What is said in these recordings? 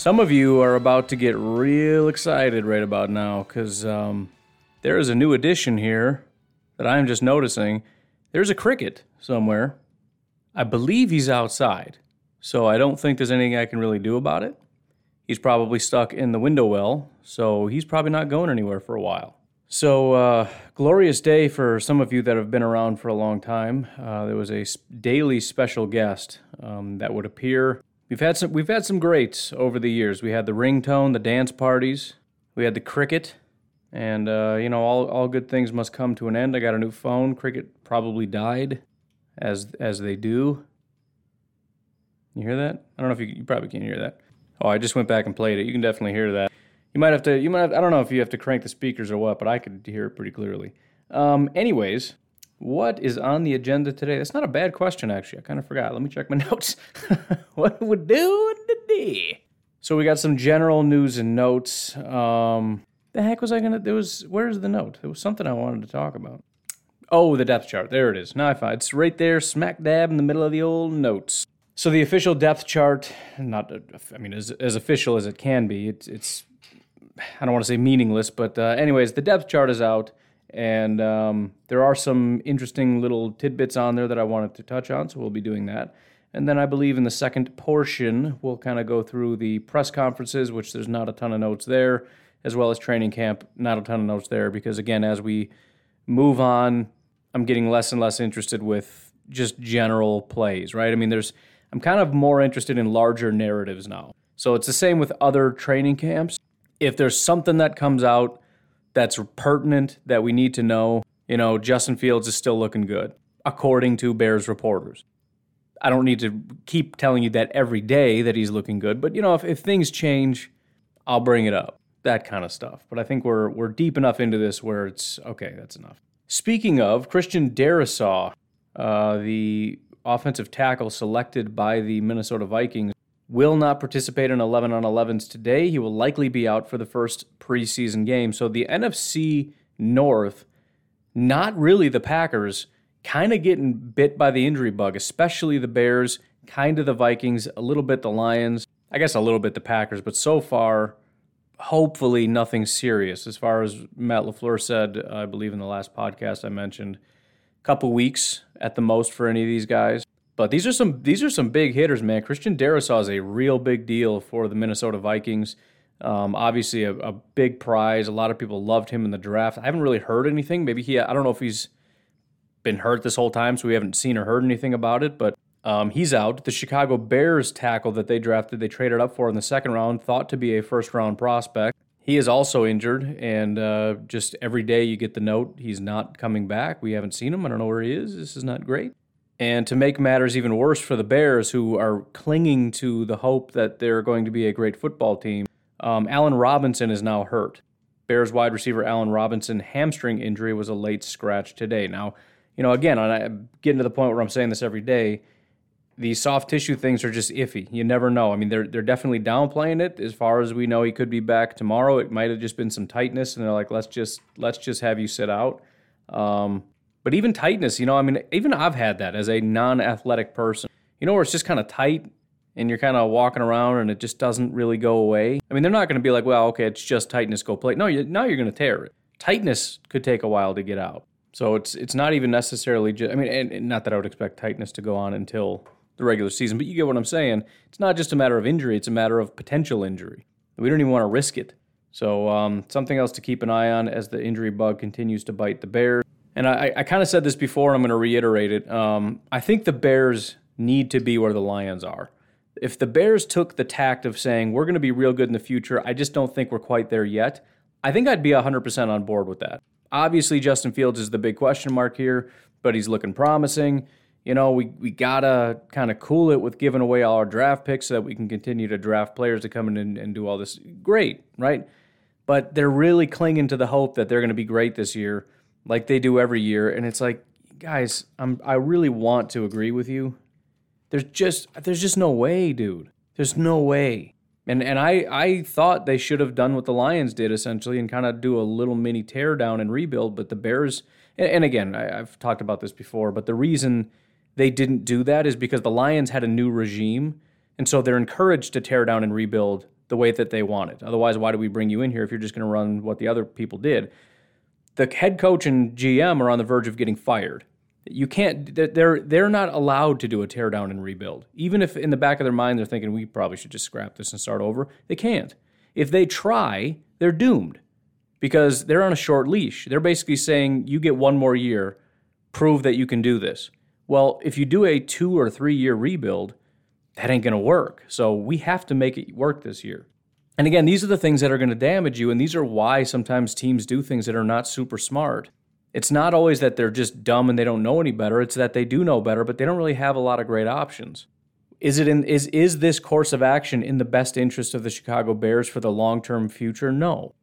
Some of you are about to get real excited right about now because um, there is a new addition here that I'm just noticing. There's a cricket somewhere. I believe he's outside, so I don't think there's anything I can really do about it. He's probably stuck in the window well, so he's probably not going anywhere for a while. So, uh, glorious day for some of you that have been around for a long time. Uh, there was a daily special guest um, that would appear. We've had some. We've had some greats over the years. We had the ringtone, the dance parties. We had the cricket, and uh, you know, all all good things must come to an end. I got a new phone. Cricket probably died, as as they do. You hear that? I don't know if you, you probably can't hear that. Oh, I just went back and played it. You can definitely hear that. You might have to. You might. Have, I don't know if you have to crank the speakers or what, but I could hear it pretty clearly. Um, anyways, what is on the agenda today? That's not a bad question, actually. I kind of forgot. Let me check my notes. what we do today? So we got some general news and notes. Um, the heck was I gonna? There was. Where's the note? There was something I wanted to talk about. Oh, the depth chart. There it is. Now I find it's right there, smack dab in the middle of the old notes. So the official depth chart, not I mean as as official as it can be. It's it's I don't want to say meaningless, but uh, anyways, the depth chart is out, and um, there are some interesting little tidbits on there that I wanted to touch on. So we'll be doing that. And then I believe in the second portion, we'll kind of go through the press conferences, which there's not a ton of notes there, as well as training camp, not a ton of notes there, because again, as we move on, I'm getting less and less interested with just general plays, right? I mean, there's I'm kind of more interested in larger narratives now. So it's the same with other training camps. If there's something that comes out that's pertinent that we need to know, you know, Justin Fields is still looking good, according to Bears reporters. I don't need to keep telling you that every day that he's looking good, but you know, if, if things change, I'll bring it up. That kind of stuff. But I think we're we're deep enough into this where it's okay, that's enough. Speaking of, Christian Darrisaw, uh, the offensive tackle selected by the Minnesota Vikings, will not participate in 11 on 11s today. He will likely be out for the first preseason game. So the NFC North, not really the Packers, kind of getting bit by the injury bug, especially the Bears, kind of the Vikings, a little bit the Lions, I guess a little bit the Packers, but so far, hopefully nothing serious. As far as Matt LaFleur said, I believe in the last podcast I mentioned, a couple weeks at the most for any of these guys. But these are some these are some big hitters, man. Christian Darrisaw is a real big deal for the Minnesota Vikings. Um, obviously, a, a, big prize. A lot of people loved him in the draft. I haven't really heard anything. Maybe he I don't know if he's been hurt this whole time, so we haven't seen or heard anything about it. But um, he's out. The Chicago Bears tackle that they drafted, they traded up for in the second round, thought to be a first round prospect. He is also injured, and uh, just every day you get the note he's not coming back. We haven't seen him. I don't know where he is. This is not great. And to make matters even worse for the Bears, who are clinging to the hope that they're going to be a great football team, um, Allen Robinson is now hurt. Bears wide receiver Allen Robinson hamstring injury was a late scratch today. Now, you know, again, I'm getting to the point where I'm saying this every day these soft tissue things are just iffy. You never know. I mean, they're they're definitely downplaying it. As far as we know, he could be back tomorrow. It might have just been some tightness, and they're like, let's just let's just have you sit out. Um, but even tightness, you know, I mean, even I've had that as a non-athletic person. You know, where it's just kind of tight, and you're kind of walking around, and it just doesn't really go away. I mean, they're not going to be like, well, okay, it's just tightness, go play. No, you, now you're going to tear it. Tightness could take a while to get out. So it's it's not even necessarily just. I mean, and, and not that I would expect tightness to go on until the regular season. But you get what I'm saying. It's not just a matter of injury, it's a matter of potential injury. We don't even want to risk it. So um, something else to keep an eye on as the injury bug continues to bite the Bears. And I, I kind of said this before, and I'm going to reiterate it. Um, I think the Bears need to be where the Lions are. If the Bears took the tact of saying, we're going to be real good in the future, I just don't think we're quite there yet, I think I'd be 100% on board with that. Obviously, Justin Fields is the big question mark here, but he's looking promising. You know, we, we got to kind of cool it with giving away all our draft picks so that we can continue to draft players to come in and, and do all this. Great, right? But they're really clinging to the hope that they're going to be great this year, like they do every year. And it's like, guys, I'm, I really want to agree with you. There's just there's just no way, dude. There's no way. And and I I thought they should have done what the Lions did essentially and kind of do a little mini tear down and rebuild. But the Bears and, and again I, I've talked about this before, but the reason they didn't do that is because the Lions had a new regime, and so they're encouraged to tear down and rebuild the way that they wanted. Otherwise, why do we bring you in here if you're just going to run what the other people did? The head coach and GM are on the verge of getting fired. You can't. They're they're not allowed to do a teardown and rebuild. Even if in the back of their mind they're thinking we probably should just scrap this and start over, they can't. If they try, they're doomed because they're on a short leash. They're basically saying you get one more year, prove that you can do this. Well, if you do a two or three year rebuild, that ain't going to work. So we have to make it work this year. And again, these are the things that are going to damage you. And these are why sometimes teams do things that are not super smart. It's not always that they're just dumb and they don't know any better. It's that they do know better, but they don't really have a lot of great options. Is it in is is this course of action in the best interest of the Chicago Bears for the long-term future? No.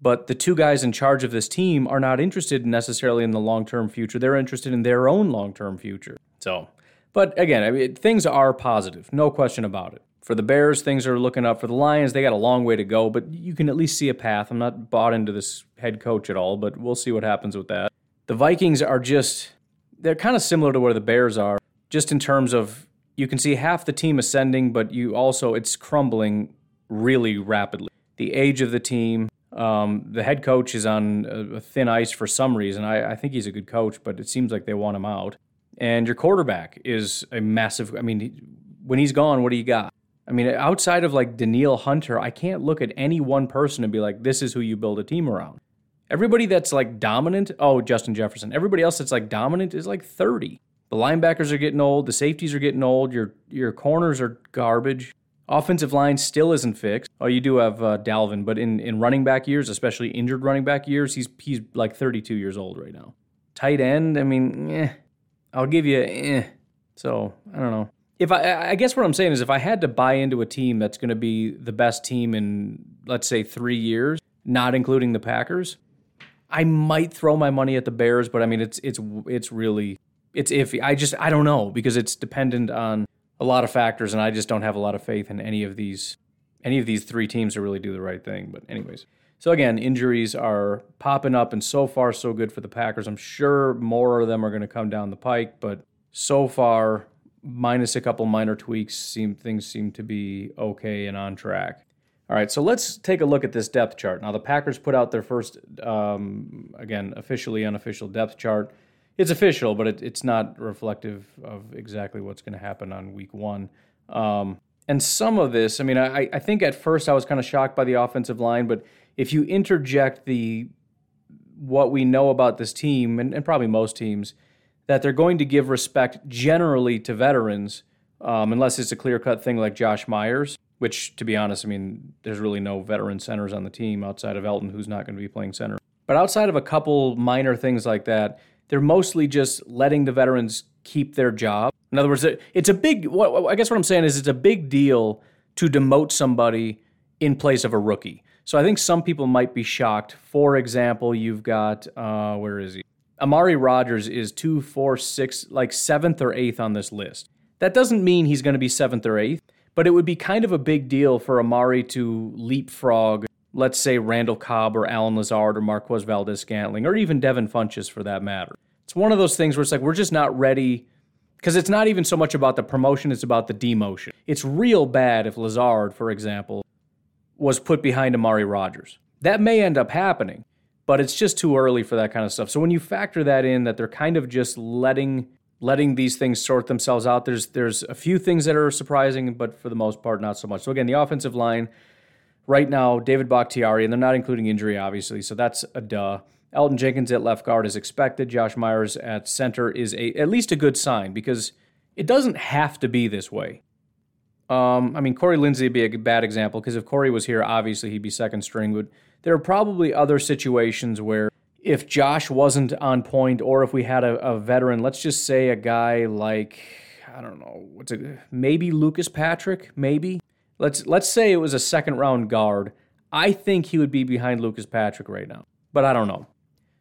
But the two guys in charge of this team are not interested necessarily in the long term future. They're interested in their own long term future. So, but again, I mean, things are positive, no question about it. For the Bears, things are looking up. For the Lions, they got a long way to go, but you can at least see a path. I'm not bought into this head coach at all, but we'll see what happens with that. The Vikings are just, they're kind of similar to where the Bears are, just in terms of you can see half the team ascending, but you also, it's crumbling really rapidly. The age of the team, um, the head coach is on thin ice for some reason. I, I, think he's a good coach, but it seems like they want him out. And your quarterback is a massive. I mean, when he's gone, what do you got? I mean, outside of like Danielle Hunter, I can't look at any one person and be like, this is who you build a team around. Everybody that's like dominant, oh, Justin Jefferson. Everybody else that's like dominant is like 30. The linebackers are getting old. The safeties are getting old. Your your corners are garbage. Offensive line still isn't fixed. Oh, you do have uh, Dalvin, but in, in running back years, especially injured running back years, he's he's like 32 years old right now. Tight end, I mean, eh, I'll give you eh. So I don't know. If I, I guess what I'm saying is, if I had to buy into a team that's going to be the best team in, let's say, three years, not including the Packers, I might throw my money at the Bears. But I mean, it's it's it's really it's iffy. I just I don't know because it's dependent on a lot of factors, and I just don't have a lot of faith in any of these any of these three teams to really do the right thing. But anyways, so again, injuries are popping up, and so far so good for the Packers. I'm sure more of them are going to come down the pike, but so far, minus a couple minor tweaks, seem things seem to be okay and on track. All right, so let's take a look at this depth chart. Now, the Packers put out their first, um, again, officially unofficial depth chart it's official, but it, it's not reflective of exactly what's going to happen on week one. Um, and some of this, I mean, I, I think at first I was kind of shocked by the offensive line, but if you interject the what we know about this team, and, and probably most teams, that they're going to give respect generally to veterans, um, unless it's a clear cut thing like Josh Myers, which, to be honest, I mean, there's really no veteran centers on the team outside of Elgton, who's not going to be playing center. But outside of a couple minor things like that, they're mostly just letting the veterans keep their job. In other words, it's a big. I guess what I'm saying is it's a big deal to demote somebody in place of a rookie. So I think some people might be shocked. For example, you've got uh, where is he? Amari Rodgers is two, four, six, like seventh or eighth on this list. That doesn't mean he's going to be seventh or eighth, but it would be kind of a big deal for Amari to leapfrog, let's say Randall Cobb or Allen Lazard or Marquez Valdes-Scantling or even Devin Funchess for that matter. It's one of those things where it's like we're just not ready because it's not even so much about the promotion, it's about the demotion. It's real bad if Lazard, for example, was put behind Amari Rodgers. That may end up happening, but it's just too early for that kind of stuff. So when you factor that in, that they're kind of just letting letting these things sort themselves out, there's there's a few things that are surprising, but for the most part, not so much. So again, the offensive line, right now, David Bakhtiari, and they're not including injury, obviously, so that's a duh. Elgton Jenkins at left guard is expected. Josh Myers at center is a at least a good sign because it doesn't have to be this way. Um, I mean, Corey Linsley would be a bad example because if Corey was here, obviously he'd be second string. But there are probably other situations where if Josh wasn't on point, or if we had a, a veteran, let's just say a guy like I don't know, what's it, maybe Lucas Patrick, maybe. Let's let's say it was a second round guard. I think he would be behind Lucas Patrick right now, but I don't know.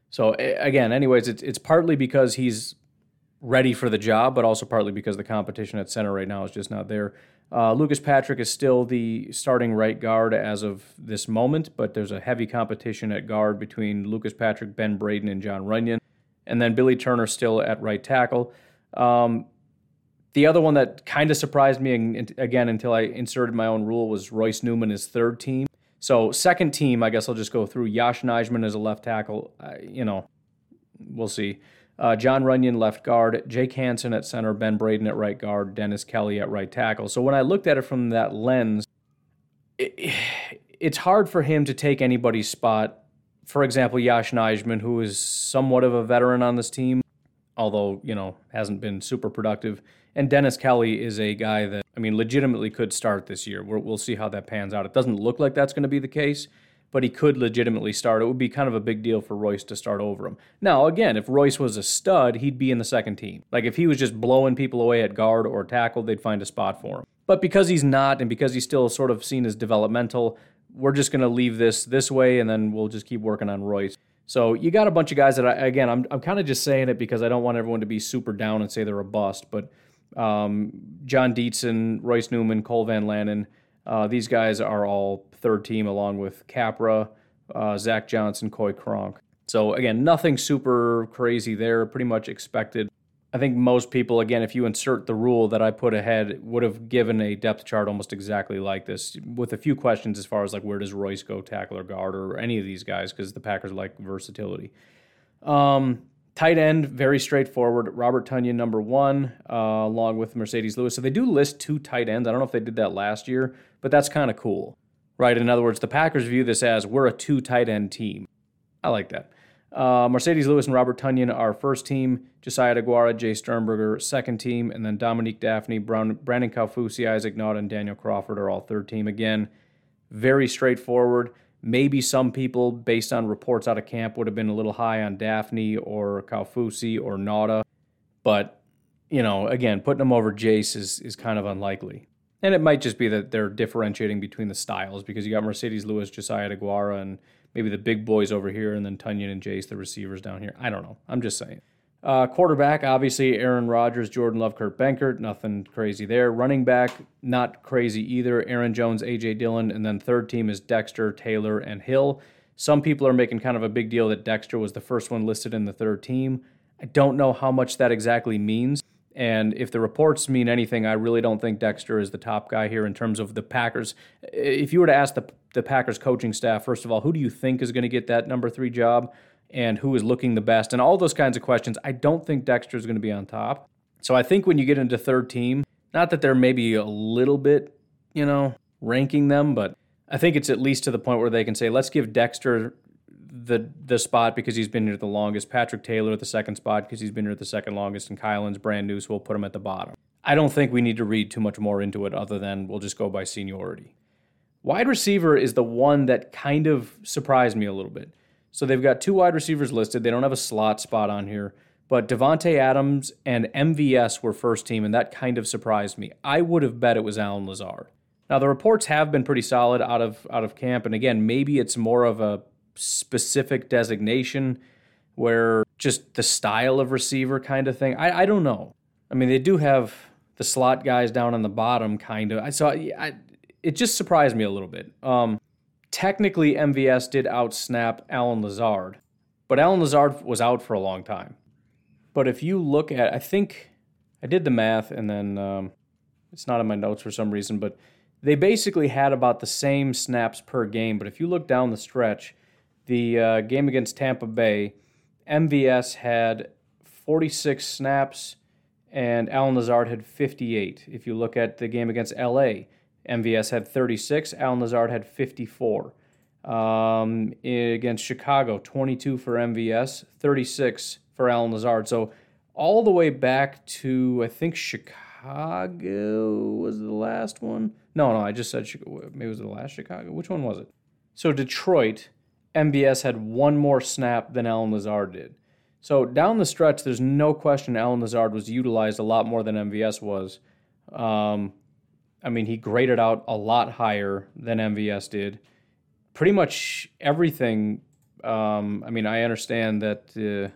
So again, anyways, it's it's partly because he's ready for the job, but also partly because the competition at center right now is just not there. Uh, Lucas Patrick is still the starting right guard as of this moment, but there's a heavy competition at guard between Lucas Patrick, Ben Braden, and Jon Runyan. And then Billy Turner still at right tackle. Um, the other one that kind of surprised me, again, until I inserted my own rule, was Royce Newman, his third team. So, second team, I guess I'll just go through. Yosh Nijman as a left tackle. You know, we'll see. Uh, Jon Runyan, left guard, Jake Hanson at center, Ben Braden at right guard, Dennis Kelly at right tackle. So when I looked at it from that lens, it, it's hard for him to take anybody's spot. For example, Yosh Nijman, who is somewhat of a veteran on this team, although, you know, hasn't been super productive. And Dennis Kelly is a guy that, I mean, legitimately could start this year. we will see how that pans out. It doesn't look like that's going to be the case, but he could legitimately start. It would be kind of a big deal for Royce to start over him. Now, again, if Royce was a stud, he'd be in the second team. Like if he was just blowing people away at guard or tackle, they'd find a spot for him. But because he's not, and because he's still sort of seen as developmental, we're just going to leave this this way, and then we'll just keep working on Royce. So you got a bunch of guys that I, again, I'm I'm kind of just saying it because I don't want everyone to be super down and say they're a bust, but um, Jon Dietzen, Royce Newman, Cole Van Lanen, uh, these guys are all third team along with Capra, uh, Zach Johnson, Coy Cronk. So again, nothing super crazy there. Pretty much expected. I think most people, again, if you insert the rule that I put ahead, would have given a depth chart almost exactly like this, with a few questions as far as like where does Royce go, tackle or guard, or any of these guys, because the Packers like versatility. Um, tight end, very straightforward. Robert Tonyan, number one, uh, along with Marcedes Lewis. So they do list two tight ends. I don't know if they did that last year, but that's kind of cool right? In other words, the Packers view this as we're a two tight end team. I like that. Uh, Marcedes Lewis and Robert Tonyan are first team, Josiah DeGuara, Jace Sternberger, second team, and then Dominique Dafney, Brown, Bronson Kaufusi, Isaac Nauta, and Daniel Crawford are all third team. Again, very straightforward. Maybe some people, based on reports out of camp, would have been a little high on Dafney or Kaufusi or Nauta, but you know, again, putting them over Jace is is kind of unlikely. And it might just be that they're differentiating between the styles because you got Marcedes Lewis, Josiah DeGuara, and maybe the big boys over here, and then Tonyan and Jace, the receivers down here. I don't know. I'm just saying. Uh, quarterback, obviously, Aaron Rodgers, Jordan Love, Kurt Benkert. Nothing crazy there. Running back, not crazy either. Aaron Jones, A.J. Dillon. And then third team is Dexter, Taylor, and Hill. Some people are making kind of a big deal that Dexter was the first one listed in the third team. I don't know how much that exactly means. And if the reports mean anything, I really don't think Dexter is the top guy here in terms of the Packers. If you were to ask the, the Packers coaching staff, first of all, who do you think is going to get that number three job and who is looking the best and all those kinds of questions, I don't think Dexter is going to be on top. So I think when you get into third team, not that they're maybe a little bit, you know, ranking them, but I think it's at least to the point where they can say, let's give Dexter the the spot because he's been here the longest. Patrick Taylor the second spot because he's been here the second longest, and Kylin's brand new, so we'll put him at the bottom. I don't think we need to read too much more into it other than we'll just go by seniority. Wide receiver is the one that kind of surprised me a little bit. So they've got two wide receivers listed. They don't have a slot spot on here, but Davante Adams and MVS were first team, and that kind of surprised me. I would have bet it was Allen Lazard. Now the reports have been pretty solid out of out of camp, and again, maybe it's more of a specific designation where just the style of receiver kind of thing. I, I don't know. I mean, they do have the slot guys down on the bottom, kind of. I saw I, it just surprised me a little bit. Um, technically, MVS did outsnap Allen Lazard, but Allen Lazard was out for a long time. But if you look at, I think I did the math, and then um, it's not in my notes for some reason, but they basically had about the same snaps per game. But if you look down the stretch, the uh, game against Tampa Bay, MVS had 46 snaps and Allen Lazard had 58. If you look at the game against LA, MVS had 36. Allen Lazard had 54. Um, against Chicago, 22 for MVS, 36 for Allen Lazard. So all the way back to I think Chicago was the last one. No, no, I just said Chicago. Maybe it was the last Chicago. Which one was it? So Detroit, MVS had one more snap than Allen Lazard did. So down the stretch, there's no question Allen Lazard was utilized a lot more than MVS was. Um, I mean, he graded out a lot higher than MVS did. Pretty much everything. Um, I mean, I understand that uh,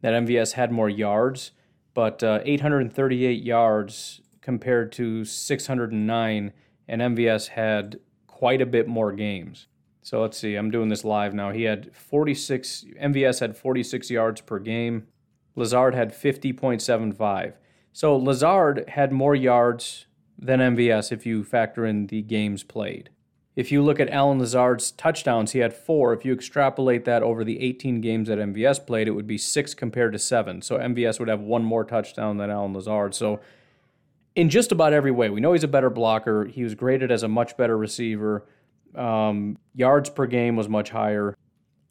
that MVS had more yards, but uh, 838 yards compared to 609, and MVS had quite a bit more games. So let's see, I'm doing this live now. He had 46, MVS had 46 yards per game. Lazard had 50.75. So Lazard had more yards than MVS if you factor in the games played. If you look at Allen Lazard's touchdowns, he had four. If you extrapolate that over the 18 games that MVS played, it would be six compared to seven. So MVS would have one more touchdown than Allen Lazard. So in just about every way, we know he's a better blocker. He was graded as a much better receiver. Um, yards per game was much higher.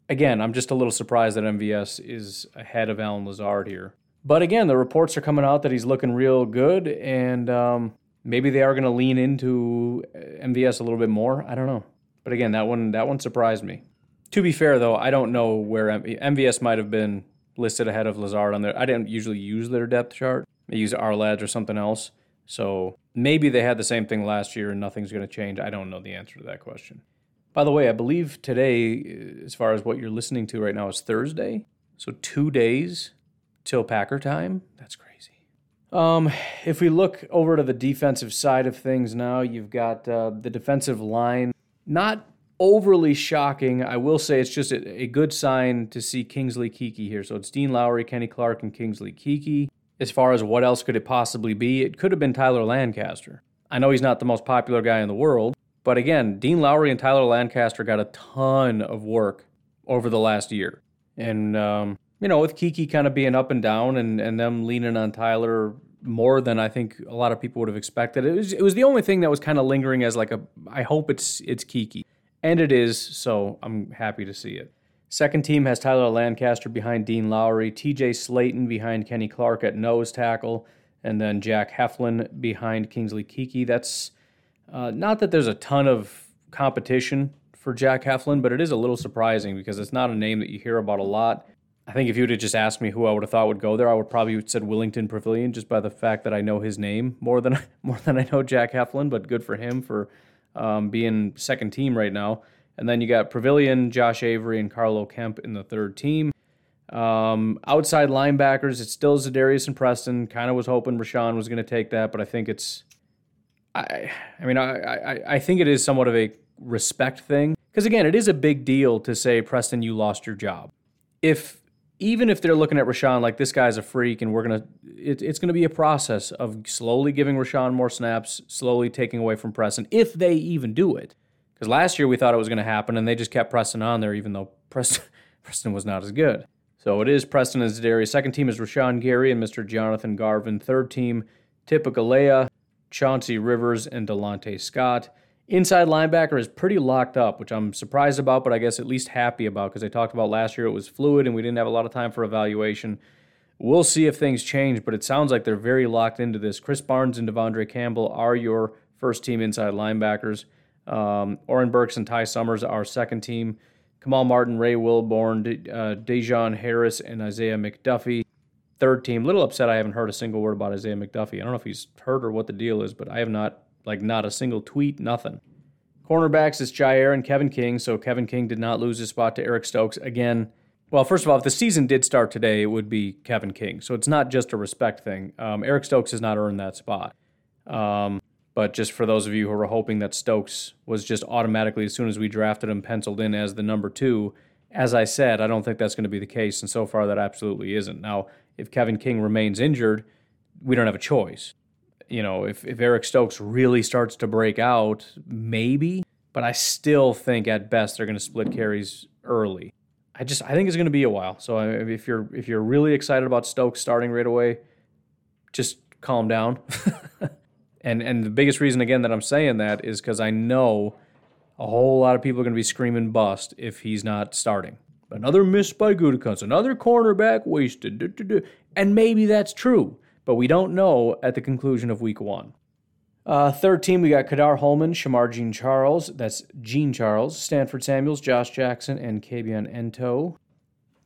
Again, I'm just a little surprised that MVS is ahead of Allen Lazard here. But again, the reports are coming out that he's looking real good, and um, maybe they are going to lean into MVS a little bit more. I don't know. But again, that one that one surprised me. To be fair, though, I don't know where MVS might have been listed ahead of Lazard on there. I didn't usually use their depth chart. I use Ourlads or something else. So maybe they had the same thing last year and nothing's going to change. I don't know the answer to that question. By the way, I believe today, as far as what you're listening to right now, is Thursday. So two days till Packer time. That's crazy. Um, if we look over to the defensive side of things now, you've got uh, the defensive line. Not overly shocking. I will say it's just a, a good sign to see Kingsley Keke here. So it's Dean Lowry, Kenny Clark, and Kingsley Keke as far as what else could it possibly be, it could have been Tyler Lancaster. I know he's not the most popular guy in the world, but again, Dean Lowry and Tyler Lancaster got a ton of work over the last year. And, um, you know, with Keke kind of being up and down and, and them leaning on Tyler more than I think a lot of people would have expected. It was, it was the only thing that was kind of lingering as like a, I hope it's, it's Keke. And it is, so I'm happy to see it. Second team has Tyler Lancaster behind Dean Lowry, TJ Slaton behind Kenny Clark at nose tackle, and then Jack Heflin behind Kingsley Keke. That's uh, not that there's a ton of competition for Jack Heflin, but it is a little surprising because it's not a name that you hear about a lot. I think if you would have just asked me who I would have thought would go there, I would probably have said Willington Previlon just by the fact that I know his name more than more than I know Jack Heflin. But good for him for um, being second team right now. And then you got Previlon, Josh Avery, and Carlo Kemp in the third team. Um, outside linebackers, it's still Za'Darius and Preston. Kind of was hoping Rashan was going to take that, but I think it's, I, I mean, I, I, I think it is somewhat of a respect thing because again, it is a big deal to say Preston, you lost your job. If even if they're looking at Rashan like this guy's a freak and we're gonna, it, it's gonna be a process of slowly giving Rashan more snaps, slowly taking away from Preston, if they even do it. Because last year we thought it was going to happen, and they just kept pressing on there, even though Preston, Preston was not as good. So it is Preston and Za'Darius. Second team is Rashan Gary and Mr. Jonathan Garvin. Third team, Tipa Chauncey Rivers, and Delonte Scott. Inside linebacker is pretty locked up, which I'm surprised about, but I guess at least happy about because I talked about last year it was fluid and we didn't have a lot of time for evaluation. We'll see if things change, but it sounds like they're very locked into this. Krys Barnes and De'Vondre Campbell are your first team inside linebackers. Um, Oren Burks and Ty Summers, our second team. Kamal Martin, Ray Wilborn, uh, Dejon Harris, and Isaiah McDuffie. Third team. Little upset I haven't heard a single word about Isaiah McDuffie. I don't know if he's hurt or what the deal is, but I have not, like, not a single tweet, nothing. Cornerbacks is Jaire and Kevin King. So Kevin King did not lose his spot to Eric Stokes. Again, well, first of all, if the season did start today, it would be Kevin King. So it's not just a respect thing. Um, Eric Stokes has not earned that spot. Um, but just for those of you who were hoping that Stokes was just automatically, as soon as we drafted him, penciled in as the number two, as I said, I don't think that's going to be the case. And so far, that absolutely isn't. Now, if Kevin King remains injured, we don't have a choice. You know, if, if Eric Stokes really starts to break out, maybe, but I still think at best they're going to split carries early. I just I think it's going to be a while. So if you're if you're really excited about Stokes starting right away, just calm down. And and the biggest reason again that I'm saying that is because I know a whole lot of people are going to be screaming bust if he's not starting. Another miss by Gutekunst, another cornerback wasted. And maybe that's true, but we don't know at the conclusion of week one. Uh, third team, we got Ka'dar Hollman, Shamar Jean Charles. That's Jean Charles, Stanford Samuels, Josh Jackson, and Kabion Ento.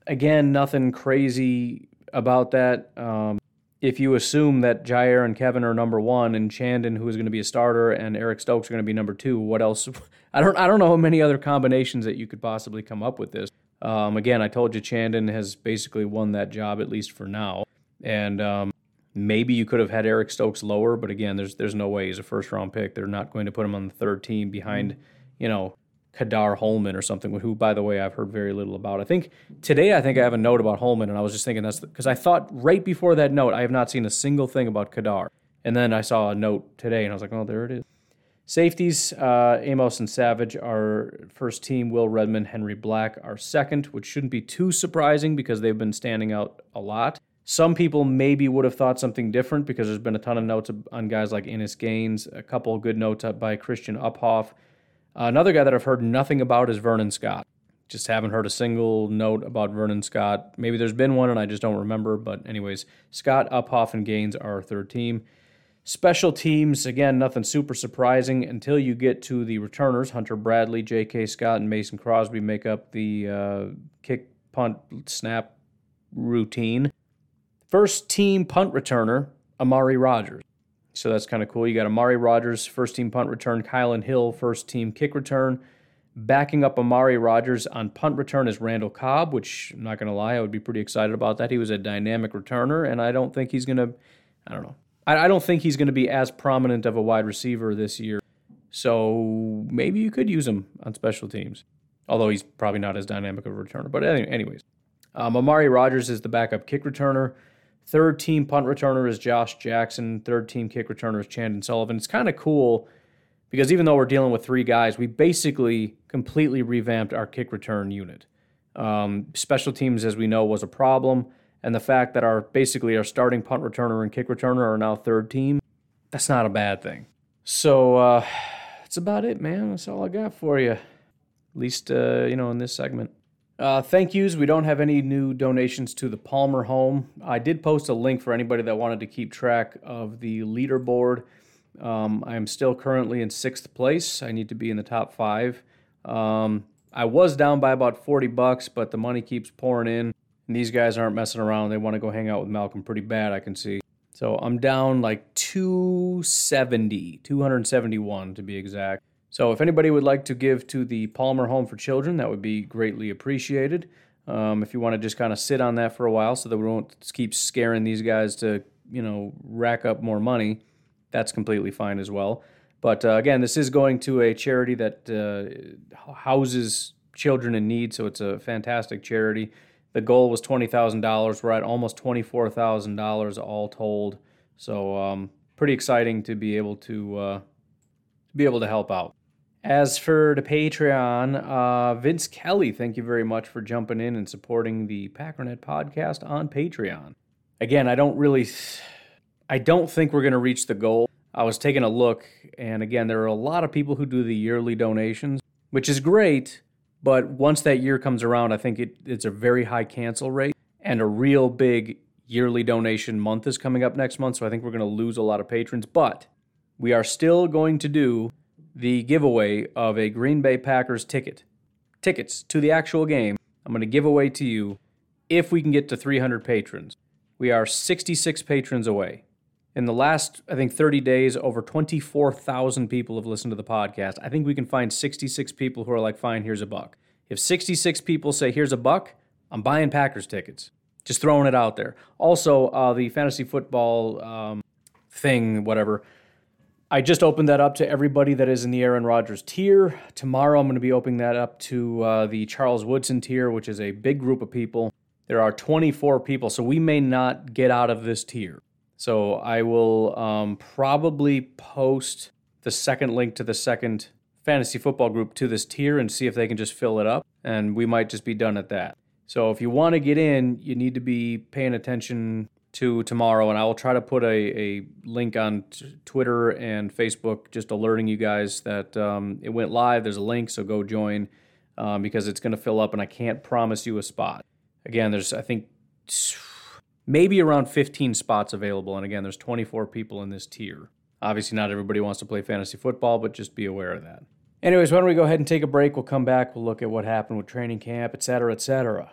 Again, nothing crazy about that. Um, if you assume that Jaire and Kevin are number one, and Chandon, who is going to be a starter, and Eric Stokes are going to be number two, what else? I don't. I don't know how many other combinations that you could possibly come up with this. Um, again, I told you Chandon has basically won that job at least for now, and um, maybe you could have had Eric Stokes lower, but again, there's there's no way he's a first round pick. They're not going to put him on the third team behind, you know, Ka'dar Hollman or something, who, by the way, I've heard very little about. I think today, I think I have a note about Holman, and I was just thinking that's because I thought right before that note, I have not seen a single thing about Ka'dar. And then I saw a note today, and I was like, oh, there it is. Safeties, uh, Amos and Savage are first team. Will Redmond, Henry Black are second, which shouldn't be too surprising because they've been standing out a lot. Some people maybe would have thought something different because there's been a ton of notes on guys like Innis Gaines, a couple good notes up by Christian Uphoff. Another guy that I've heard nothing about is Vernon Scott. Just haven't heard a single note about Vernon Scott. Maybe there's been one and I just don't remember. But, anyways, Scott, Uphoff, and Gaines are our third team. Special teams, again, nothing super surprising until you get to the returners. Hunter Bradley, J.K. Scott, and Mason Crosby make up the uh, kick, punt, snap routine. First team punt returner, Amari Rodgers. So that's kind of cool. You got Amari Rodgers, first team punt return, Kylin Hill, first team kick return. Backing up Amari Rodgers on punt return is Randall Cobb, which I'm not going to lie, I would be pretty excited about that. He was a dynamic returner, and I don't think he's going to, I don't know, I, I don't think he's going to be as prominent of a wide receiver this year. So maybe you could use him on special teams, although he's probably not as dynamic of a returner. But anyways, um, Amari Rodgers is the backup kick returner. Third team punt returner is Josh Jackson. Third team kick returner is Chandon Sullivan. It's kind of cool because even though we're dealing with three guys, we basically completely revamped our kick return unit. Um, special teams, as we know, was a problem and the fact that our basically our starting punt returner and kick returner are now third team, that's not a bad thing. So uh, that's about it, man. That's all I got for you. At least uh, you know in this segment. Uh, thank yous. We don't have any new donations to the Palmer home. I did post a link for anybody that wanted to keep track of the leaderboard. Um, I am still currently in sixth place. I need to be in the top five. Um, I was down by about 40 bucks, but the money keeps pouring in. And these guys aren't messing around. They want to go hang out with Malcolm pretty bad, I can see. So I'm down like 270, 271 to be exact. So if anybody would like to give to the Palmer Home for Children, that would be greatly appreciated. Um, if you want to just kind of sit on that for a while so that we don't keep scaring these guys to, you know, rack up more money, that's completely fine as well. But uh, again, this is going to a charity that uh, houses children in need, so it's a fantastic charity. The goal was twenty thousand dollars. We're at almost twenty four thousand dollars all told. So um, pretty exciting to be able to uh, be able to help out. As for the Patreon, uh, Vince Kelly, thank you very much for jumping in and supporting the Packernet podcast on Patreon. Again, I don't really, I don't think we're going to reach the goal. I was taking a look, and again, there are a lot of people who do the yearly donations, which is great. But once that year comes around, I think it, it's a very high cancel rate and a real big yearly donation month is coming up next month. So I think we're going to lose a lot of patrons. But we are still going to do the giveaway of a Green Bay Packers ticket. Tickets to the actual game. I'm going to give away to you if we can get to 300 patrons. We are 66 patrons away. In the last, I think, 30 days, over 24,000 people have listened to the podcast. I think we can find 66 people who are like, fine, here's a buck. If 66 people say, here's a buck, I'm buying Packers tickets. Just throwing it out there. Also, uh, the fantasy football um, thing, whatever. I just opened that up to everybody that is in the Aaron Rodgers tier. Tomorrow, I'm going to be opening that up to uh, the Charles Woodson tier, which is a big group of people. There are 24 people, so we may not get out of this tier. So I will um, probably post the second link to the second fantasy football group to this tier and see if they can just fill it up. And we might just be done at that. So if you want to get in, you need to be paying attention to tomorrow, and I will try to put a, a link on t- Twitter and Facebook, just alerting you guys that um, it went live. There's a link, so go join um, because it's going to fill up, and I can't promise you a spot. Again, there's I think maybe around 15 spots available, and again, there's 24 people in this tier. Obviously, not everybody wants to play fantasy football, but just be aware of that. Anyways, why don't we go ahead and take a break? We'll come back. We'll look at what happened with training camp, et cetera, et cetera.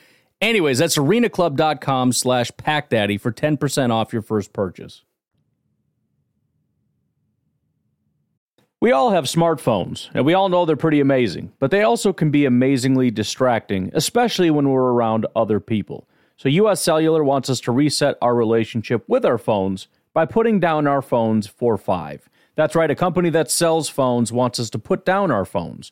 Anyways, that's arenaclub.com slash packdaddy for 10% off your first purchase. We all have smartphones, and we all know they're pretty amazing, but they also can be amazingly distracting, especially when we're around other people. So, US Cellular wants us to reset our relationship with our phones by putting down our phones for five. That's right, a company that sells phones wants us to put down our phones.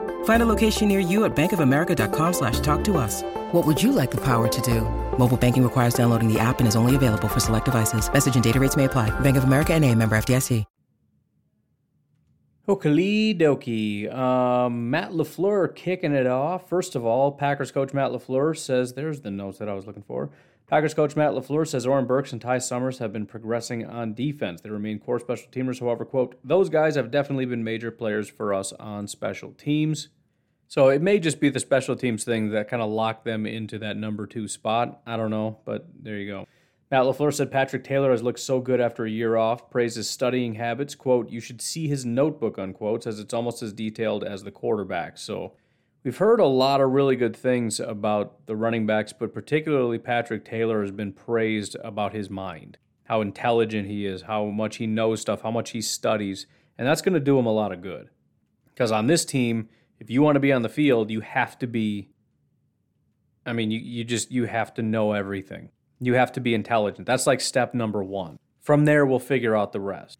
Find a location near you at bankofamerica.com slash talk to us. What would you like the power to do? Mobile banking requires downloading the app and is only available for select devices. Message and data rates may apply. Bank of America and a member FDIC. Oakley dokie. Um, Matt LaFleur kicking it off. First of all, Packers coach Matt LaFleur says, there's the notes that I was looking for. Packers coach Matt LaFleur says Oren Burks and Ty Summers have been progressing on defense. They remain core special teamers. However, quote, those guys have definitely been major players for us on special teams. So it may just be the special teams thing that kind of locked them into that number two spot. I don't know, but there you go. Matt LaFleur said Patrick Taylor has looked so good after a year off, praises studying habits. Quote, you should see his notebook, unquote, says it's almost as detailed as the quarterback. So We've heard a lot of really good things about the running backs, but particularly Patrick Taylor has been praised about his mind, how intelligent he is, how much he knows stuff, how much he studies, and that's going to do him a lot of good. Because on this team, if you want to be on the field, you have to be I mean, you, you just you have to know everything. You have to be intelligent. That's like step number 1. From there we'll figure out the rest.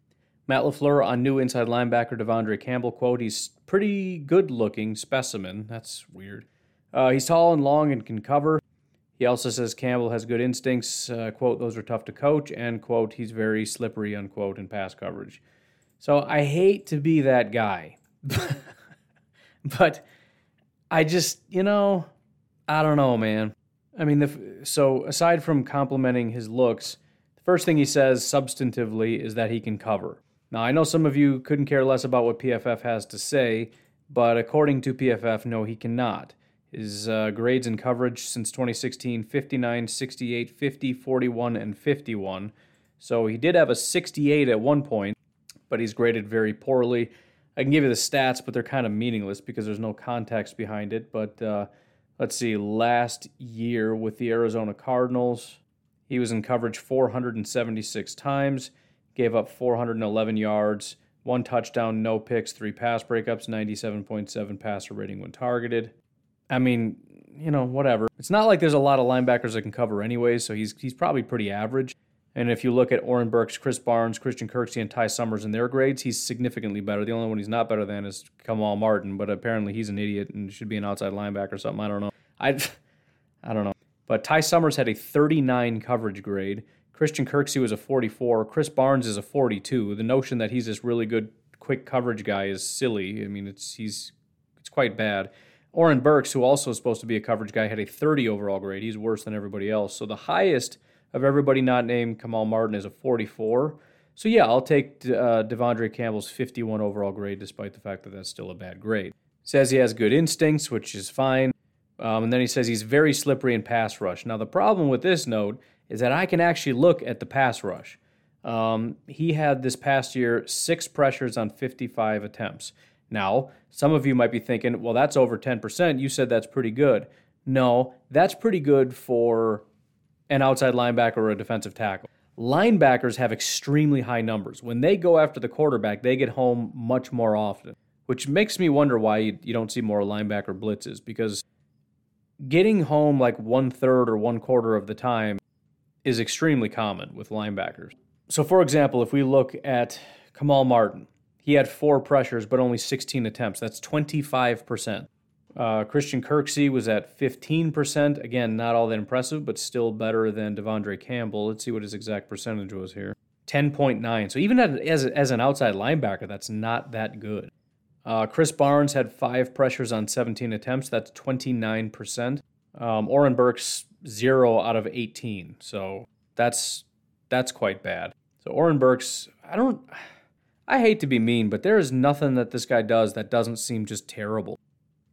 Matt LaFleur on new inside linebacker De'Vondre Campbell quote, he's pretty good looking specimen. That's weird. Uh, he's tall and long and can cover. He also says Campbell has good instincts. Uh, quote, those are tough to coach. And quote, he's very slippery, unquote, in pass coverage. So I hate to be that guy. but I just, you know, I don't know, man. I mean, the, so aside from complimenting his looks, the first thing he says substantively is that he can cover. Now, I know some of you couldn't care less about what PFF has to say, but according to PFF, no, he cannot. His uh, grades in coverage since 2016 59, 68, 50, 41, and 51. So he did have a 68 at one point, but he's graded very poorly. I can give you the stats, but they're kind of meaningless because there's no context behind it. But uh, let's see, last year with the Arizona Cardinals, he was in coverage 476 times gave up 411 yards, one touchdown, no picks, three pass breakups, 97.7 passer rating when targeted. I mean, you know, whatever. It's not like there's a lot of linebackers that can cover anyway, so he's he's probably pretty average. And if you look at Oren Burks, Krys Barnes, Christian Kirksey, and Ty Summers in their grades, he's significantly better. The only one he's not better than is Kamal Martin, but apparently he's an idiot and should be an outside linebacker or something. I don't know. I, I don't know. But Ty Summers had a 39 coverage grade. Christian Kirksey was a 44. Krys Barnes is a 42. The notion that he's this really good quick coverage guy is silly. I mean, it's he's it's quite bad. Oren Burks, who also is supposed to be a coverage guy, had a 30 overall grade. He's worse than everybody else. So the highest of everybody not named Kamal Martin is a 44. So yeah, I'll take uh, De'Vondre Campbell's 51 overall grade, despite the fact that that's still a bad grade. Says he has good instincts, which is fine. Um, and then he says he's very slippery in pass rush. Now the problem with this note is that I can actually look at the pass rush. Um, he had this past year six pressures on 55 attempts. Now, some of you might be thinking, well, that's over 10%. You said that's pretty good. No, that's pretty good for an outside linebacker or a defensive tackle. Linebackers have extremely high numbers. When they go after the quarterback, they get home much more often, which makes me wonder why you, you don't see more linebacker blitzes because getting home like one third or one quarter of the time is extremely common with linebackers. So, for example, if we look at Kamal Martin, he had four pressures but only 16 attempts. That's 25%. Uh, Christian Kirksey was at 15%. Again, not all that impressive, but still better than De'Vondre Campbell. Let's see what his exact percentage was here 10.9. So, even as, as an outside linebacker, that's not that good. Uh, Krys Barnes had five pressures on 17 attempts. That's 29%. Um, Oren Burks, zero out of 18. So, that's that's quite bad. So Oren Burks, I don't, I hate to be mean, but there is nothing that this guy does that doesn't seem just terrible.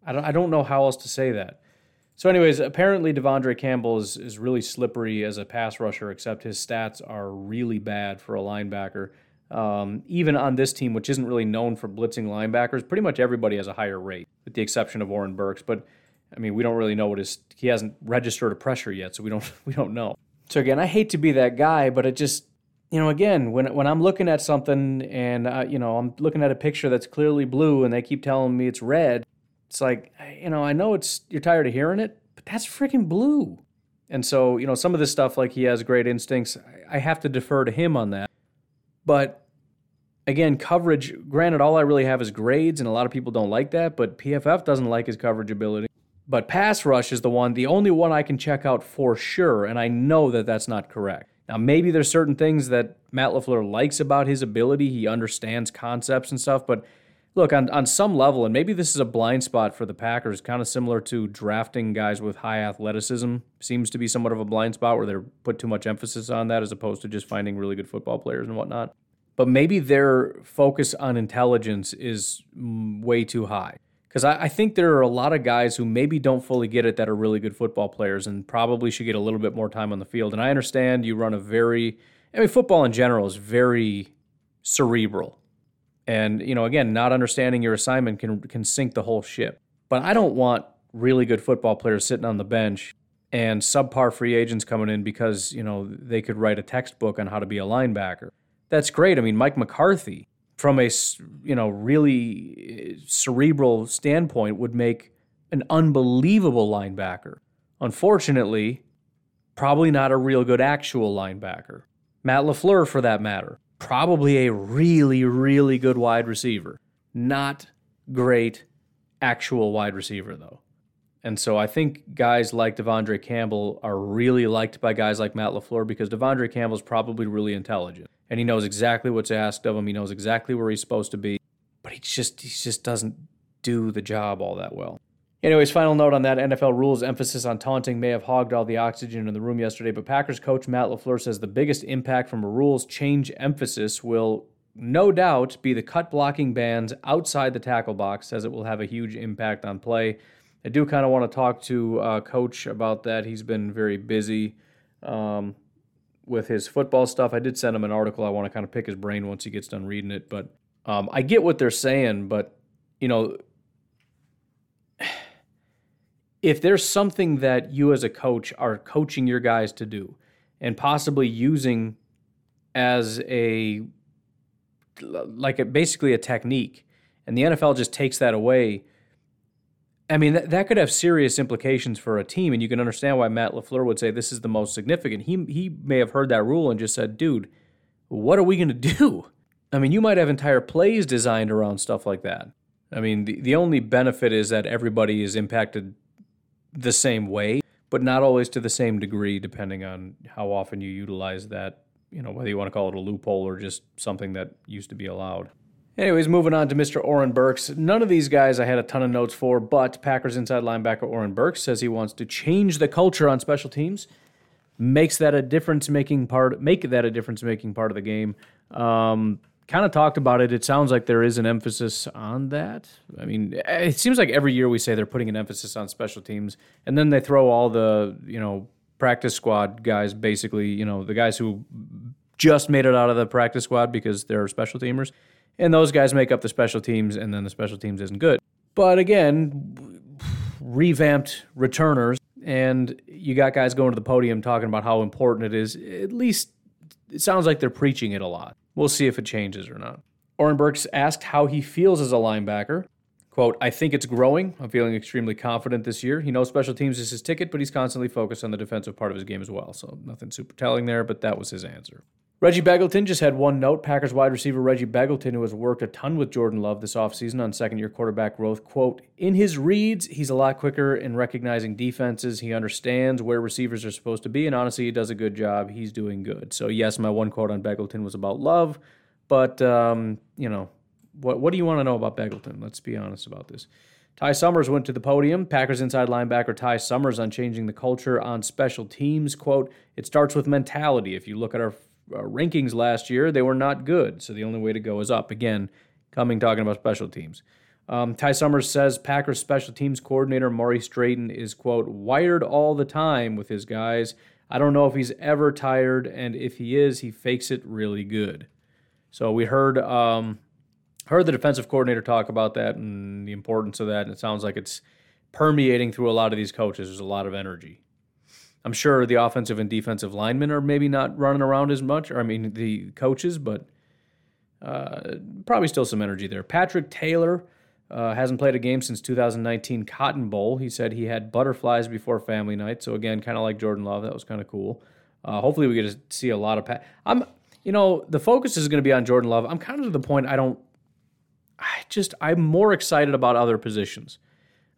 I don't, I don't know how else to say that. So, anyways, apparently De'Vondre Campbell is, is really slippery as a pass rusher, except his stats are really bad for a linebacker. Um, even on this team, which isn't really known for blitzing linebackers, pretty much everybody has a higher rate, with the exception of Oren Burks. But I mean, we don't really know what his he hasn't registered a pressure yet, so we don't we don't know. So again, I hate to be that guy, but it just you know, again, when when I'm looking at something and uh, you know I'm looking at a picture that's clearly blue and they keep telling me it's red, it's like you know I know it's you're tired of hearing it, but that's freaking blue. And so you know some of this stuff like he has great instincts, I have to defer to him on that. But again, coverage. Granted, all I really have is grades, and a lot of people don't like that. But PFF doesn't like his coverage ability. But pass rush is the one, the only one I can check out for sure, and I know that that's not correct. Now, maybe there's certain things that Matt LaFleur likes about his ability. He understands concepts and stuff, but look, on, on some level, and maybe this is a blind spot for the Packers, kind of similar to drafting guys with high athleticism, seems to be somewhat of a blind spot where they're put too much emphasis on that as opposed to just finding really good football players and whatnot. But maybe their focus on intelligence is mm, way too high. Because I, I, think there are a lot of guys who maybe don't fully get it that are really good football players and probably should get a little bit more time on the field. And I understand you run a very, I mean, football in general is very cerebral. And, you know, again, not understanding your assignment can, can sink the whole ship. But I don't want really good football players sitting on the bench and subpar free agents coming in because, you know, they could write a textbook on how to be a linebacker. That's great. I mean, Mike McCarthy from a you know really uh, cerebral standpoint would make an unbelievable linebacker. Unfortunately, probably not a real good actual linebacker. Matt LaFleur, for that matter, probably a really, really good wide receiver. Not great actual wide receiver, though. And so I think guys like De'Vondre Campbell are really liked by guys like Matt LaFleur because De'Vondre Campbell is probably really intelligent and he knows exactly what's asked of him. He knows exactly where he's supposed to be, but he just he just doesn't do the job all that well. Anyways, final note on that NFL rules emphasis on taunting may have hogged all the oxygen in the room yesterday, but Packers coach Matt LaFleur says the biggest impact from a rules change emphasis will no doubt be the cut blocking bans outside the tackle box, says it will have a huge impact on play. I do kind of want to talk to uh, Coach about that. He's been very busy. Um, with his football stuff. I did send him an article. I want to kind of pick his brain once he gets done reading it. But um, I get what they're saying, but you know, if there's something that you as a coach are coaching your guys to do, and possibly using as a like a, basically a technique, and the NFL just takes that away I mean, that, that could have serious implications for a team, and you can understand why Matt LaFleur would say this is the most significant. He, he may have heard that rule and just said, dude, what are we going to do? I mean, you might have entire plays designed around stuff like that. I mean, the, the only benefit is that everybody is impacted the same way, but not always to the same degree, depending on how often you utilize that, you know, whether you want to call it a loophole or just something that used to be allowed. Anyways, moving on to Mr. Oren Burks. None of these guys I had a ton of notes for, but Packers inside linebacker Oren Burks says he wants to change the culture on special teams, makes that a difference making part, make that a difference making part of the game. Um, kind of talked about it. It sounds like there is an emphasis on that. I mean, it seems like every year we say they're putting an emphasis on special teams, and then they throw all the you know practice squad guys, basically, you know, the guys who just made it out of the practice squad because they're special teamers and those guys make up the special teams, and then the special teams isn't good. But again, revamped returners, and you got guys going to the podium talking about how important it is. At least it sounds like they're preaching it a lot. We'll see if it changes or not. Oren Burks asked how he feels as a linebacker. Quote, I think it's growing. I'm feeling extremely confident this year. He knows special teams is his ticket, but he's constantly focused on the defensive part of his game as well. So nothing super telling there, but that was his answer. Reggie Begelton just had one note. Packers wide receiver Reggie Begelton, who has worked a ton with Jordan Love this offseason on second year quarterback growth, quote, In his reads, he's a lot quicker in recognizing defenses. He understands where receivers are supposed to be, and honestly, he does a good job. He's doing good. So, yes, my one quote on Begelton was about Love, but, um, you know, what, what do you want to know about Begelton? Let's be honest about this. Ty Summers went to the podium. Packers inside linebacker Ty Summers on changing the culture on special teams. Quote, it starts with mentality. If you look at our uh, rankings last year, they were not good. So the only way to go is up. Again, coming talking about special teams. Um, Ty Summers says Packers special teams coordinator Maurice Drayton is, quote, wired all the time with his guys. I don't know if he's ever tired, and if he is, he fakes it really good. So we heard um, heard the defensive coordinator talk about that and the importance of that, and it sounds like it's permeating through a lot of these coaches. There's a lot of energy. I'm sure the offensive and defensive linemen are maybe not running around as much, or I mean the coaches, but uh, probably still some energy there. Patrick Taylor uh, hasn't played a game since 2019 Cotton Bowl. He said he had butterflies before family night, so again, kind of like Jordan Love, that was kind of cool. Uh, hopefully, we get to see a lot of. Pat- I'm, you know, the focus is going to be on Jordan Love. I'm kind of to the point I don't. I just I'm more excited about other positions.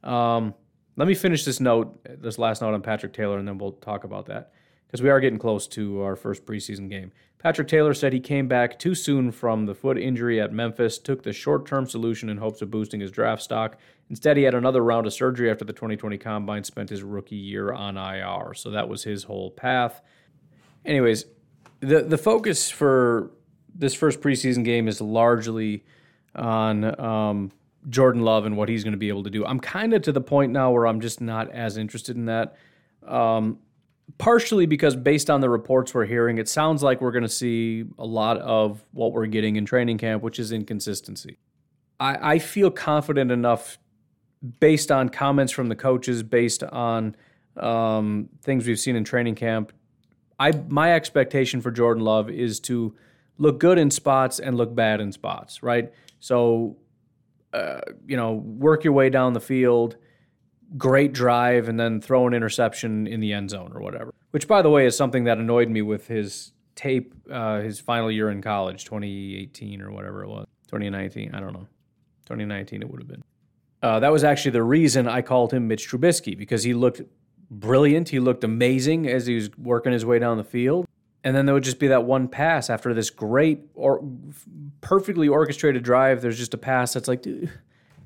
Um, let me finish this note, this last note on Patrick Taylor, and then we'll talk about that because we are getting close to our first preseason game. Patrick Taylor said he came back too soon from the foot injury at Memphis, took the short term solution in hopes of boosting his draft stock. Instead, he had another round of surgery after the 2020 combine, spent his rookie year on IR. So that was his whole path. Anyways, the, the focus for this first preseason game is largely on um, Jordan Love and what he's going to be able to do. I'm kind of to the point now where I'm just not as interested in that. Um, partially because based on the reports we're hearing, it sounds like we're going to see a lot of what we're getting in training camp, which is inconsistency. I, I feel confident enough based on comments from the coaches, based on um, things we've seen in training camp. I my expectation for Jordan Love is to look good in spots and look bad in spots, right? So uh, you know, work your way down the field, great drive, and then throw an interception in the end zone or whatever. Which, by the way, is something that annoyed me with his tape, uh, his final year in college, 2018 or whatever it was, 2019. I don't know, 2019 it would have been. Uh, that was actually the reason I called him Mitch Trubisky because he looked brilliant. He looked amazing as he was working his way down the field and then there would just be that one pass after this great or perfectly orchestrated drive. There's just a pass that's like, dude,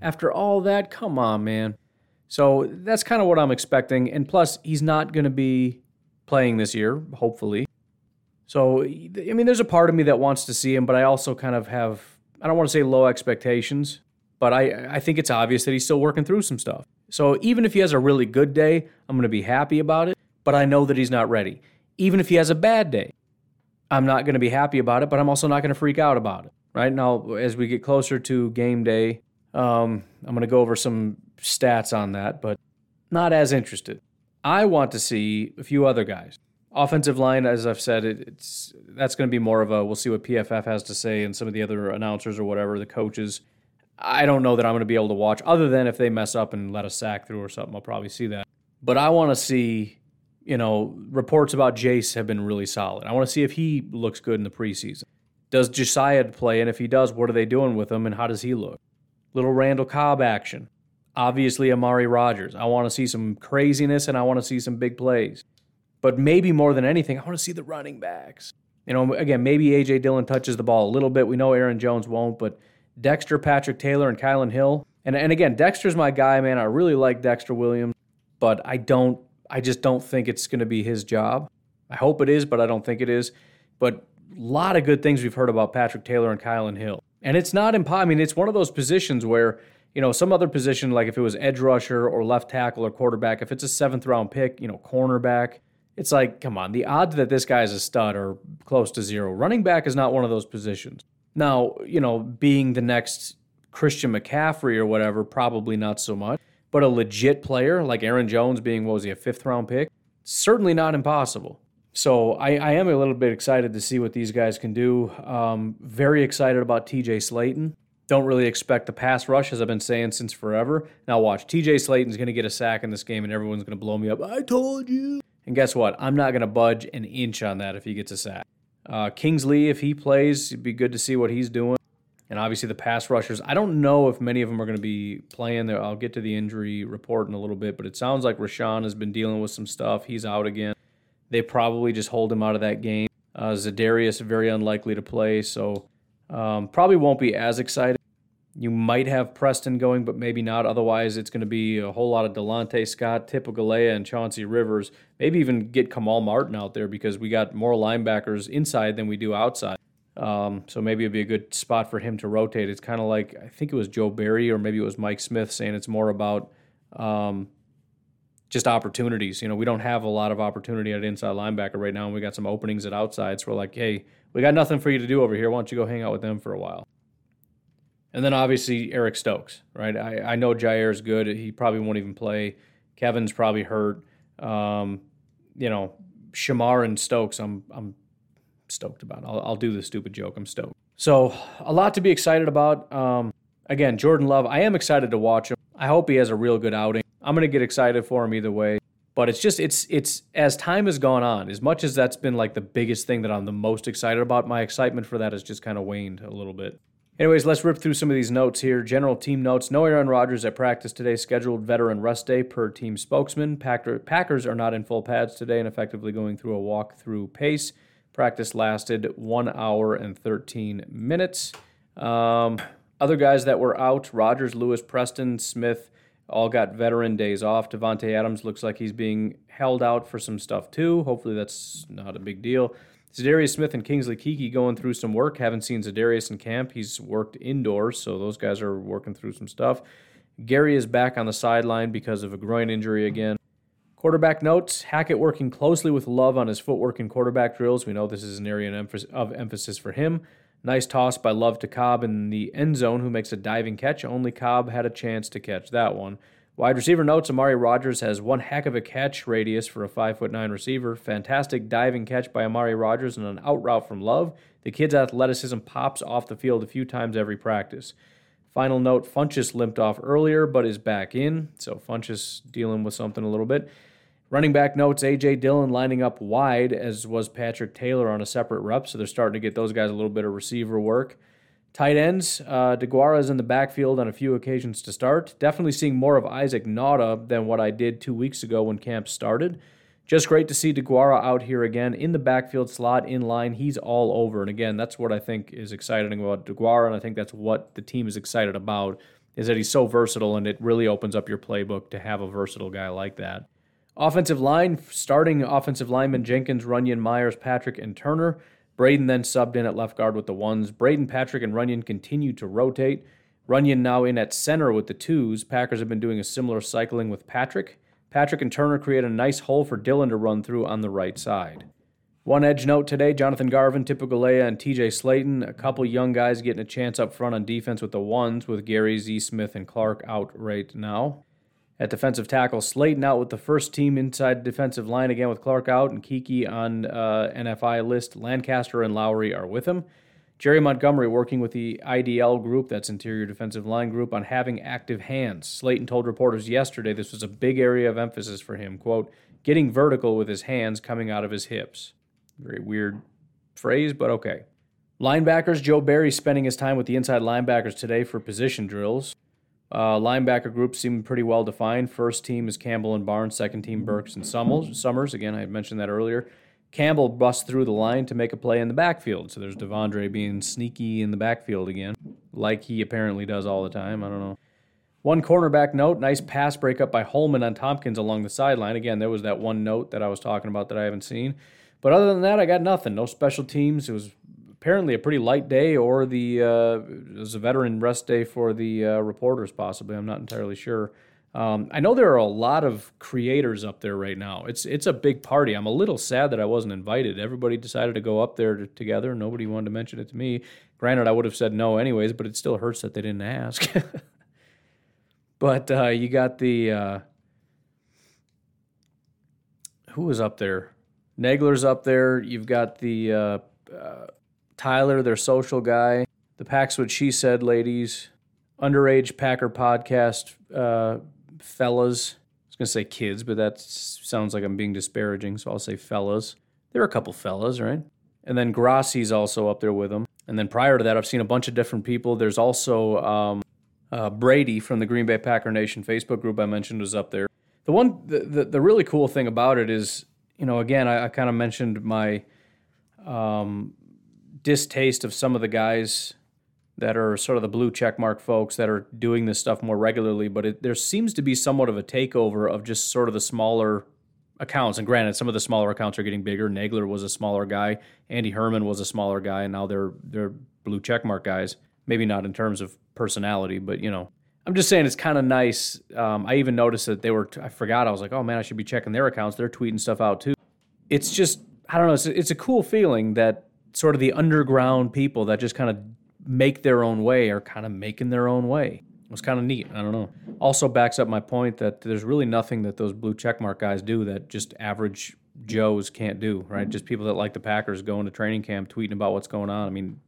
after all that, come on, man. So that's kind of what I'm expecting. And plus, he's not going to be playing this year, hopefully. So, I mean, there's a part of me that wants to see him, but I also kind of have, I don't want to say low expectations, but I, I think it's obvious that he's still working through some stuff. So even if he has a really good day, I'm going to be happy about it, but I know that he's not ready even if he has a bad day. I'm not going to be happy about it, but I'm also not going to freak out about it. Right now, as we get closer to game day, um, I'm going to go over some stats on that, but not as interested. I want to see a few other guys. Offensive line, as I've said, it, it's that's going to be more of a we'll see what PFF has to say and some of the other announcers or whatever, the coaches. I don't know that I'm going to be able to watch, other than if they mess up and let a sack through or something, I'll probably see that. But I want to see you know, reports about Jace have been really solid. I want to see if he looks good in the preseason. Does Josiah play? And if he does, what are they doing with him and how does he look? Little Randall Cobb action. Obviously, Amari Rodgers. I want to see some craziness and I want to see some big plays. But maybe more than anything, I want to see the running backs. You know, again, maybe A.J. Dillon touches the ball a little bit. We know Aaron Jones won't, but Dexter, Patrick Taylor, and Kylin Hill. And, and again, Dexter's my guy, man. I really like Dexter Williams, but I don't, I just don't think it's going to be his job. I hope it is, but I don't think it is. But a lot of good things we've heard about Patrick Taylor and Kylin Hill. And it's not impossible. I mean, it's one of those positions where, you know, some other position, like if it was edge rusher or left tackle or quarterback, if it's a seventh round pick, you know, cornerback, it's like, come on, the odds that this guy's a stud are close to zero. Running back is not one of those positions. Now, you know, being the next Christian McCaffrey or whatever, probably not so much. But a legit player like Aaron Jones being, what was he, a fifth round pick? Certainly not impossible. So I, I am a little bit excited to see what these guys can do. Um, very excited about TJ Slaton. Don't really expect the pass rush, as I've been saying since forever. Now watch, TJ Slaton's going to get a sack in this game, and everyone's going to blow me up. I told you. And guess what? I'm not going to budge an inch on that if he gets a sack. Uh, Kingsley, if he plays, it'd be good to see what he's doing. And obviously the pass rushers. I don't know if many of them are going to be playing there. I'll get to the injury report in a little bit, but it sounds like Rashan has been dealing with some stuff. He's out again. They probably just hold him out of that game. Uh, Za'Darius very unlikely to play, so um, probably won't be as excited. You might have Preston going, but maybe not. Otherwise, it's going to be a whole lot of Delontae Scott, Tipa Galeai, and Chauncey Rivers. Maybe even get Kamal Martin out there because we got more linebackers inside than we do outside. Um, so maybe it'd be a good spot for him to rotate. It's kind of like I think it was Joe Barry or maybe it was Mike Smith saying it's more about um, just opportunities. You know, we don't have a lot of opportunity at inside linebacker right now, and we got some openings at outside. So we're like, hey, we got nothing for you to do over here. Why don't you go hang out with them for a while? And then obviously Eric Stokes, right? I, I know Jaire's good. He probably won't even play. Kevin's probably hurt. Um, you know, Shamar and Stokes, I'm I'm stoked about. I'll, I'll do the stupid joke. I'm stoked. So a lot to be excited about. Um, again, Jordan Love. I am excited to watch him. I hope he has a real good outing. I'm gonna get excited for him either way. But it's just it's it's as time has gone on, as much as that's been like the biggest thing that I'm the most excited about, my excitement for that has just kind of waned a little bit. Anyways, let's rip through some of these notes here. General team notes. No Aaron Rodgers at practice today. Scheduled veteran rest day per team spokesman. Packer, Packers are not in full pads today and effectively going through a walk-through pace. Practice lasted one hour and 13 minutes. Um, other guys that were out Rodgers, Lewis, Preston, Smith, all got veteran days off. Davante Adams looks like he's being held out for some stuff too. Hopefully that's not a big deal. Za'Darius Smith and Kingsley Keke going through some work. Haven't seen Za'Darius in camp. He's worked indoors, so those guys are working through some stuff. Gary is back on the sideline because of a groin injury again. Quarterback notes Hackett working closely with Love on his footwork and quarterback drills. We know this is an area of emphasis for him. Nice toss by Love to Cobb in the end zone, who makes a diving catch. Only Cobb had a chance to catch that one. Wide receiver notes Amari Rodgers has one heck of a catch radius for a 5'9 receiver. Fantastic diving catch by Amari Rodgers and an out route from Love. The kid's athleticism pops off the field a few times every practice. Final note Funchess limped off earlier but is back in, so Funchess dealing with something a little bit. Running back notes A.J. Dillon lining up wide, as was Patrick Taylor on a separate rep, so they're starting to get those guys a little bit of receiver work. Tight ends, uh, DeGuara is in the backfield on a few occasions to start. Definitely seeing more of Isaac Nauta than what I did two weeks ago when camp started. Just great to see DeGuara out here again in the backfield slot, in line. He's all over. And again, that's what I think is exciting about DeGuara, and I think that's what the team is excited about, is that he's so versatile, and it really opens up your playbook to have a versatile guy like that. Offensive line, starting offensive linemen Jenkins, Runyan, Myers, Patrick, and Turner. Braden then subbed in at left guard with the ones. Braden, Patrick, and Runyan continue to rotate. Runyan now in at center with the twos. Packers have been doing a similar cycling with Patrick. Patrick and Turner create a nice hole for Dillon to run through on the right side. One edge note today Jonathan Garvin, Tipa Galeai, and TJ Slaton, A couple young guys getting a chance up front on defense with the ones, with Gary, Z. Smith, and Clark out right now. At defensive tackle, Slaton out with the first team inside defensive line again with Clark out and Keke on uh, NFI list. Lancaster and Lowry are with him. Jerry Montgomery working with the IDL group, that's interior defensive line group, on having active hands. Slaton told reporters yesterday this was a big area of emphasis for him. Quote, getting vertical with his hands coming out of his hips. Very weird phrase, but okay. Linebackers, Joe Barry spending his time with the inside linebackers today for position drills. Uh, linebacker group seem pretty well defined. First team is Campbell and Barnes. Second team Burks and Summers. Again, I mentioned that earlier. Campbell busts through the line to make a play in the backfield. So there's De'Vondre being sneaky in the backfield again, like he apparently does all the time. I don't know. One cornerback note, nice pass breakup by Hollman on Tompkins along the sideline. Again, there was that one note that I was talking about that I haven't seen. But other than that, I got nothing. No special teams. It was apparently a pretty light day, or the uh, it was a veteran rest day for the uh, reporters, possibly. I'm not entirely sure. Um, I know there are a lot of creators up there right now. It's it's a big party. I'm a little sad that I wasn't invited. Everybody decided to go up there to, together. Nobody wanted to mention it to me. Granted, I would have said no anyways, but it still hurts that they didn't ask. but uh, you got the uh, who was up there? Nagler's up there. You've got the uh, uh, Tyler, their social guy. The Packs What She Said ladies. Underage Packer podcast uh, fellas. I was going to say kids, but that sounds like I'm being disparaging, so I'll say fellas. There are a couple fellas, right? And then Grassi's also up there with them. And then prior to that, I've seen a bunch of different people. There's also um, uh, Brady from the Green Bay Packer Nation Facebook group I mentioned was up there. The one, the, the, the really cool thing about it is you know, again, I, I kind of mentioned my um, distaste of some of the guys that are sort of the blue checkmark folks that are doing this stuff more regularly, but it, there seems to be somewhat of a takeover of just sort of the smaller accounts. And granted, some of the smaller accounts are getting bigger. Nagler was a smaller guy. Andy Herman was a smaller guy, and now they're they're blue checkmark guys. Maybe not in terms of personality, but you know, I'm just saying it's kind of nice. Um, I even noticed that they were. I forgot. I was like, oh man, I should be checking their accounts. They're tweeting stuff out too. It's just I don't know. It's a, it's a cool feeling that sort of the underground people that just kind of make their own way are kind of making their own way. It was kind of neat. I don't know. Also backs up my point that there's really nothing that those blue checkmark guys do that just average Joes can't do. Right? Just people that like the Packers going to training camp tweeting about what's going on. I mean,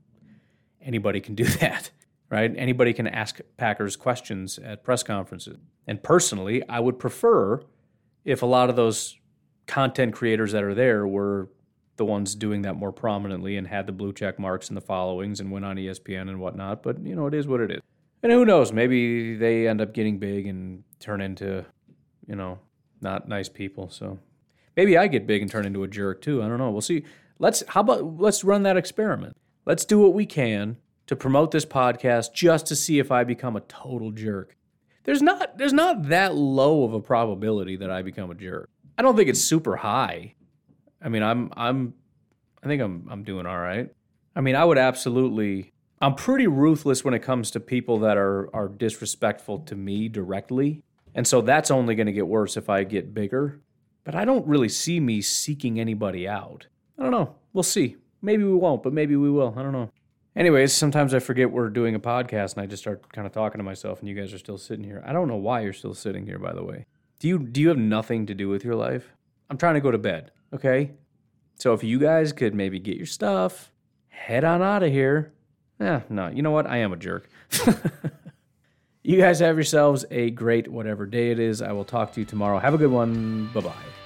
anybody can do that right? Anybody can ask Packers questions at press conferences. And personally, I would prefer if a lot of those content creators that are there were the ones doing that more prominently and had the blue check marks and the followings and went on ESPN and whatnot. But, you know, it is what it is. And who knows? Maybe they end up getting big and turn into, you know, not nice people. So maybe I get big and turn into a jerk too. I don't know. We'll see. Let's, how about, let's run that experiment. Let's do what we can to promote this podcast just to see if I become a total jerk. There's not there's not that low of a probability that I become a jerk. I don't think it's super high. I mean, I'm I'm I think I'm I'm doing all right. I mean, I would absolutely I'm pretty ruthless when it comes to people that are are disrespectful to me directly. And so that's only going to get worse if I get bigger. But I don't really see me seeking anybody out. I don't know. We'll see. Maybe we won't, but maybe we will. I don't know. Anyways, sometimes I forget we're doing a podcast and I just start kind of talking to myself and you guys are still sitting here. I don't know why you're still sitting here by the way. Do you do you have nothing to do with your life? I'm trying to go to bed, okay? So if you guys could maybe get your stuff, head on out of here. Yeah, no, you know what? I am a jerk. you guys have yourselves a great whatever day it is. I will talk to you tomorrow. Have a good one. Bye-bye.